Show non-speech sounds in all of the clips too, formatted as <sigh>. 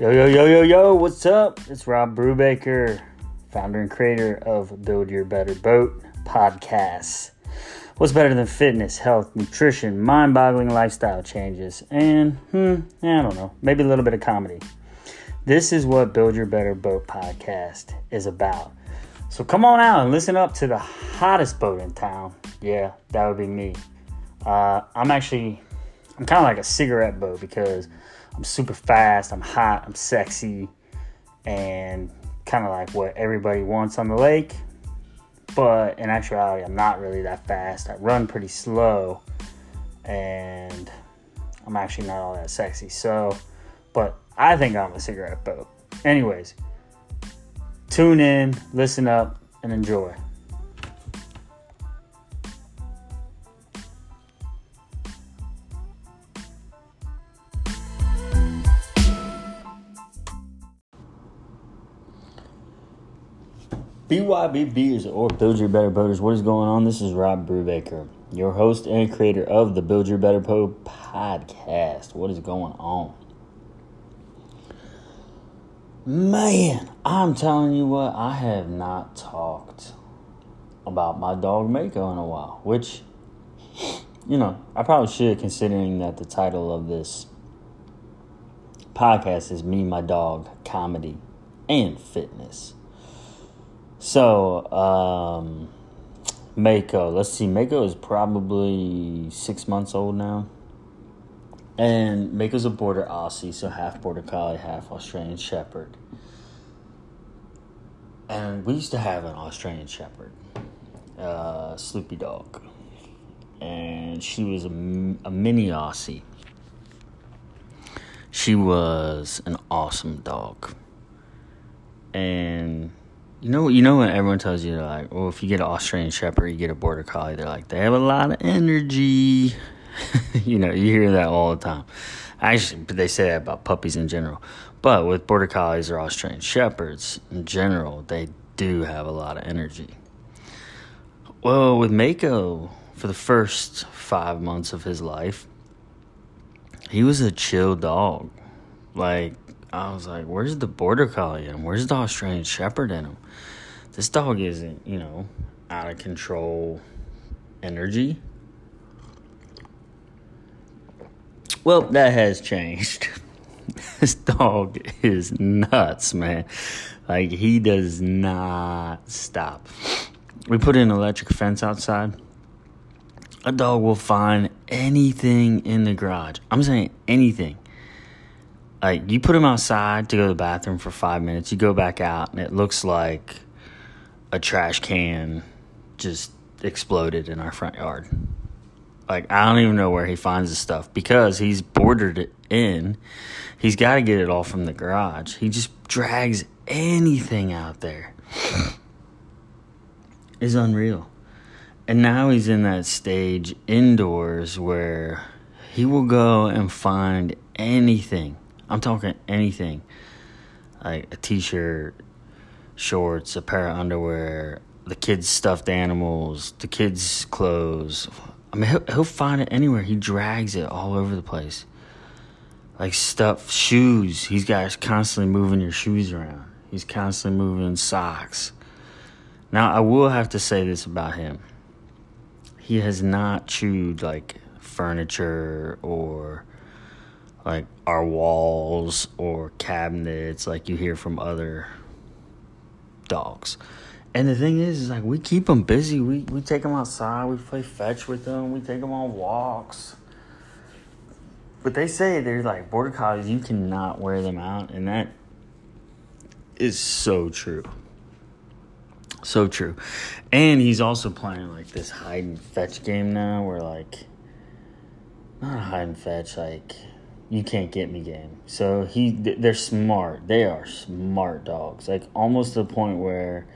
Yo, yo, yo, yo, yo, what's up? It's Rob Brubaker, founder and creator of Build Your Better Boat podcast. What's better than fitness, health, nutrition, mind boggling lifestyle changes, and, hmm, I don't know, maybe a little bit of comedy. This is what Build Your Better Boat podcast is about. So come on out and listen up to the hottest boat in town. Yeah, that would be me. Uh, I'm actually, I'm kind of like a cigarette boat because I'm super fast, I'm hot, I'm sexy, and kind of like what everybody wants on the lake. But in actuality, I'm not really that fast. I run pretty slow, and I'm actually not all that sexy. So, but I think I'm a cigarette boat. Anyways, tune in, listen up, and enjoy. BYBBers or Build Your Better Boaters, what is going on? This is Rob Brubaker, your host and creator of the Build Your Better Boat podcast. What is going on? Man, I'm telling you what, I have not talked about my dog Mako in a while, which, you know, I probably should considering that the title of this podcast is Me, My Dog, Comedy, and Fitness. So, um, Mako, let's see, Mako is probably six months old now. And Mako's a border Aussie, so half border collie, half Australian Shepherd. And we used to have an Australian Shepherd, uh, Sloopy dog. And she was a, a mini Aussie. She was an awesome dog. And you know, you know when everyone tells you like, well, if you get an Australian Shepherd, you get a Border Collie. They're like, they have a lot of energy. <laughs> you know, you hear that all the time. Actually, they say that about puppies in general. But with Border Collies or Australian Shepherds in general, they do have a lot of energy. Well, with Mako, for the first five months of his life, he was a chill dog. Like, I was like, where's the border collie in him? Where's the Australian Shepherd in him? This dog isn't, you know, out of control energy. Well, that has changed. <laughs> this dog is nuts, man. Like, he does not stop. We put an electric fence outside. A dog will find anything in the garage. I'm saying anything like you put him outside to go to the bathroom for five minutes, you go back out, and it looks like a trash can just exploded in our front yard. Like I don't even know where he finds the stuff because he's bordered it in. He's got to get it all from the garage. He just drags anything out there. Is unreal. And now he's in that stage indoors where he will go and find anything I'm talking anything. Like a t shirt, shorts, a pair of underwear, the kids' stuffed animals, the kids' clothes. I mean, he'll, he'll find it anywhere. He drags it all over the place. Like stuff, shoes. He's got constantly moving your shoes around. He's constantly moving socks. Now, I will have to say this about him. He has not chewed like furniture or like our walls or cabinets like you hear from other dogs. And the thing is, is like we keep them busy. We we take them outside. We play fetch with them. We take them on walks. But they say they're like border collies. You cannot wear them out, and that is so true. So true. And he's also playing like this hide and fetch game now, where like not a hide and fetch, like you can't get me game. So he they're smart. They are smart dogs. Like almost to the point where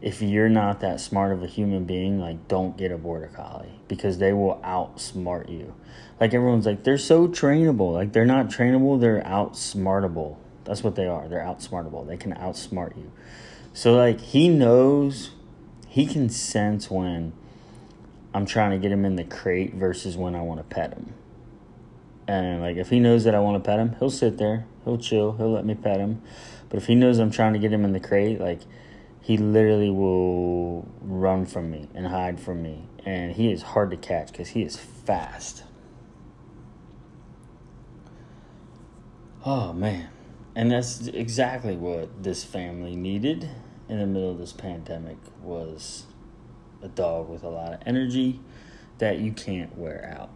if you're not that smart of a human being, like don't get a border collie because they will outsmart you. Like everyone's like they're so trainable. Like they're not trainable, they're outsmartable. That's what they are. They're outsmartable. They can outsmart you. So like he knows he can sense when I'm trying to get him in the crate versus when I want to pet him And like if he knows that I want to pet him, he'll sit there, he'll chill, he'll let me pet him. But if he knows I'm trying to get him in the crate, like he literally will run from me and hide from me. And he is hard to catch because he is fast. Oh man. And that's exactly what this family needed in the middle of this pandemic was a dog with a lot of energy that you can't wear out.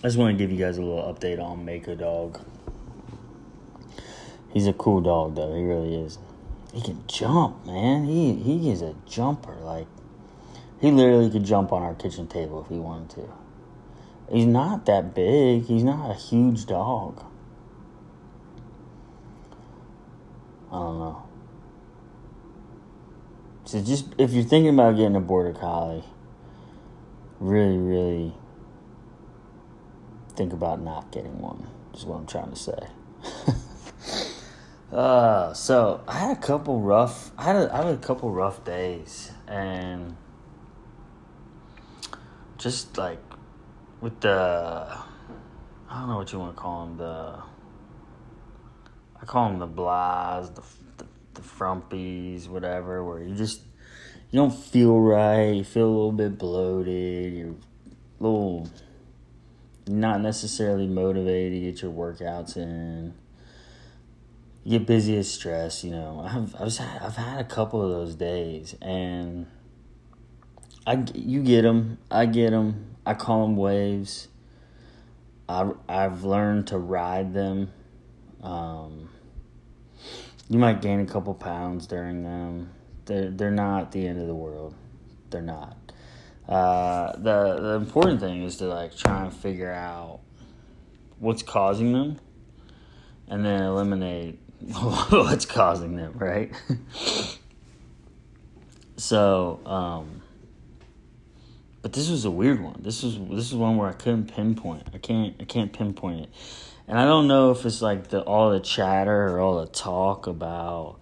I just want to give you guys a little update on Mako Dog. He's a cool dog, though. He really is. He can jump, man. He he is a jumper. Like he literally could jump on our kitchen table if he wanted to. He's not that big. He's not a huge dog. I don't know. So just if you're thinking about getting a border collie, really, really think about not getting one. Is what I'm trying to say. <laughs> uh, so I had a couple rough. I had a, I had a couple rough days, and just like with the, I don't know what you want to call them. The I call them the blahs, the, the the frumpies, whatever. Where you just you don't feel right. You feel a little bit bloated. You're a little not necessarily motivated to get your workouts in. Get busy as stress, you know. I've I've had, I've had a couple of those days, and I you get them, I get them. I call them waves. I I've learned to ride them. Um, you might gain a couple pounds during them. They're they're not the end of the world. They're not. Uh, the the important thing is to like try and figure out what's causing them, and then eliminate <laughs> what's causing them. Right. <laughs> so, um, but this was a weird one. This was this is one where I couldn't pinpoint. I can't I can't pinpoint it, and I don't know if it's like the all the chatter or all the talk about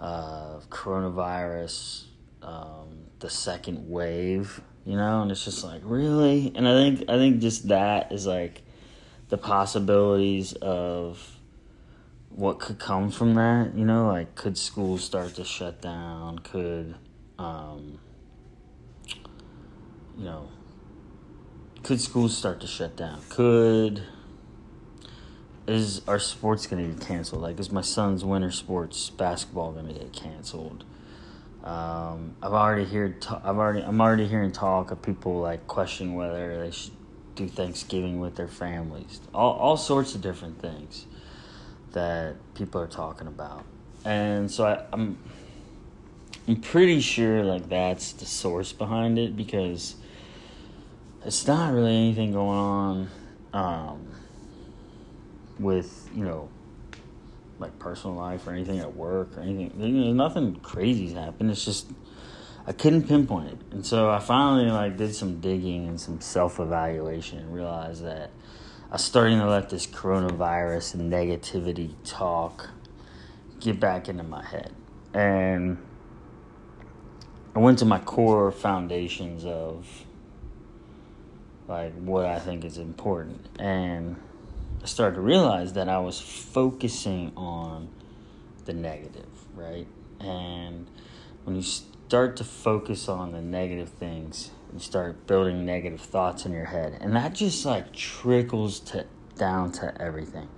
uh, coronavirus, um, the second wave you know, and it's just like really, and I think I think just that is like the possibilities of what could come from that. You know, like could schools start to shut down? Could um, you know, could schools start to shut down? Could is our sports going to get canceled? Like, is my son's winter sports basketball going to get canceled? Um, I've already heard. I've already. I'm already hearing talk of people like questioning whether they should do Thanksgiving with their families. All all sorts of different things that people are talking about, and so I, I'm. I'm pretty sure like that's the source behind it because it's not really anything going on um, with you know like personal life or anything at work or anything. Nothing crazy's happened. It's just I couldn't pinpoint it, and so I finally like did some digging and some self evaluation and realized that I was starting to let this coronavirus and negativity talk get back into my head, and I went to my core foundations of like what I think is important and I started to realize that I was focusing on the negative, right? And when you start to focus on the negative things, you start building negative thoughts in your head, and that just like trickles to down to everything.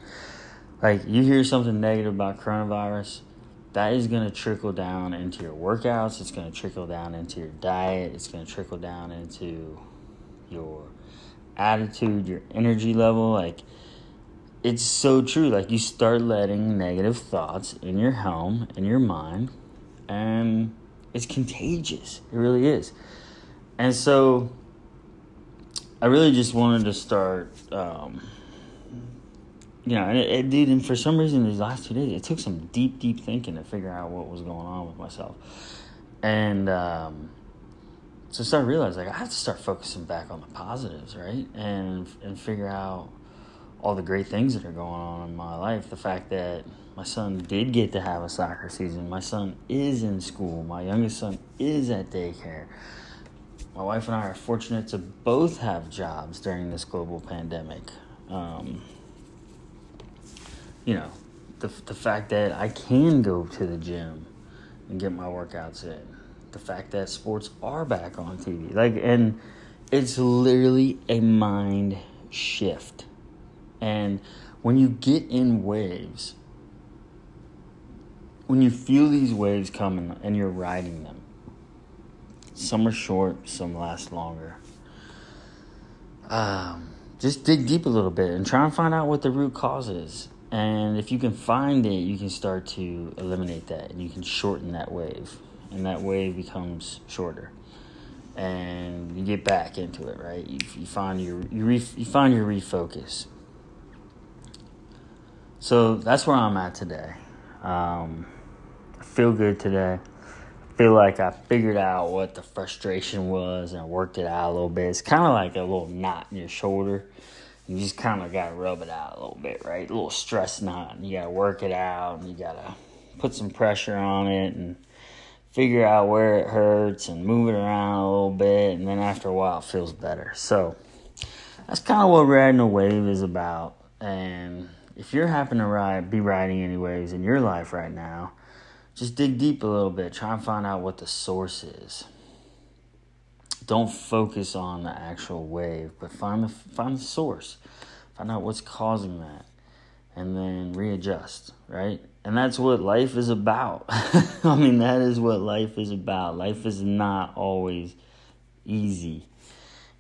Like you hear something negative about coronavirus, that is going to trickle down into your workouts, it's going to trickle down into your diet, it's going to trickle down into your attitude, your energy level, like it's so true. Like you start letting negative thoughts in your home, in your mind, and it's contagious. It really is. And so I really just wanted to start, um, you know, and it, it did. And for some reason, these last two days, it took some deep, deep thinking to figure out what was going on with myself. And um, so I started realizing like I have to start focusing back on the positives, right? And and figure out all the great things that are going on in my life. The fact that my son did get to have a soccer season. My son is in school. My youngest son is at daycare. my wife and I are fortunate to both have jobs during this global pandemic. Um, you know, the, the fact that I can go to the gym and get my workouts in, the fact that sports are back on TV, like, and it's literally a mind shift. And when you get in waves, when you feel these waves coming and you're riding them, some are short, some last longer. Um, just dig deep a little bit and try and find out what the root cause is. And if you can find it, you can start to eliminate that and you can shorten that wave. And that wave becomes shorter. And you get back into it, right? You, you find your you, re, you find your refocus. So that's where I'm at today. Um, feel good today feel like I figured out what the frustration was and worked it out a little bit. It's kind of like a little knot in your shoulder. You just kind of got to rub it out a little bit, right? A little stress knot. You got to work it out and you got to put some pressure on it and figure out where it hurts and move it around a little bit. And then after a while, it feels better. So that's kind of what riding a wave is about. And if you're happen to ride, be riding anyways in your life right now, just dig deep a little bit. Try and find out what the source is. Don't focus on the actual wave, but find the find the source. Find out what's causing that, and then readjust. Right, and that's what life is about. <laughs> I mean, that is what life is about. Life is not always easy.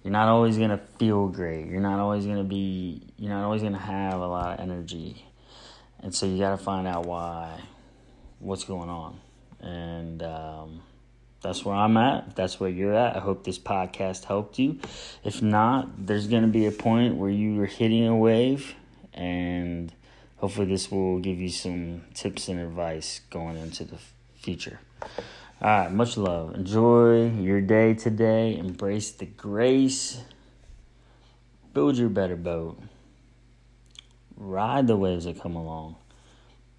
You're not always gonna feel great. You're not always gonna be. You're not always gonna have a lot of energy, and so you got to find out why what's going on. And um, that's where I'm at. If that's where you're at, I hope this podcast helped you. If not, there's going to be a point where you are hitting a wave, and hopefully, this will give you some tips and advice going into the future. All right, much love. Enjoy your day today. Embrace the grace. Build your better boat. Ride the waves that come along.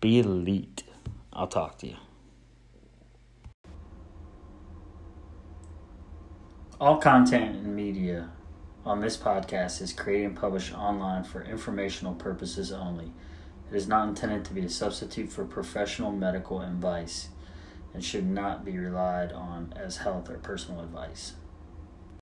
Be elite. I'll talk to you. All content and media on this podcast is created and published online for informational purposes only. It is not intended to be a substitute for professional medical advice and should not be relied on as health or personal advice.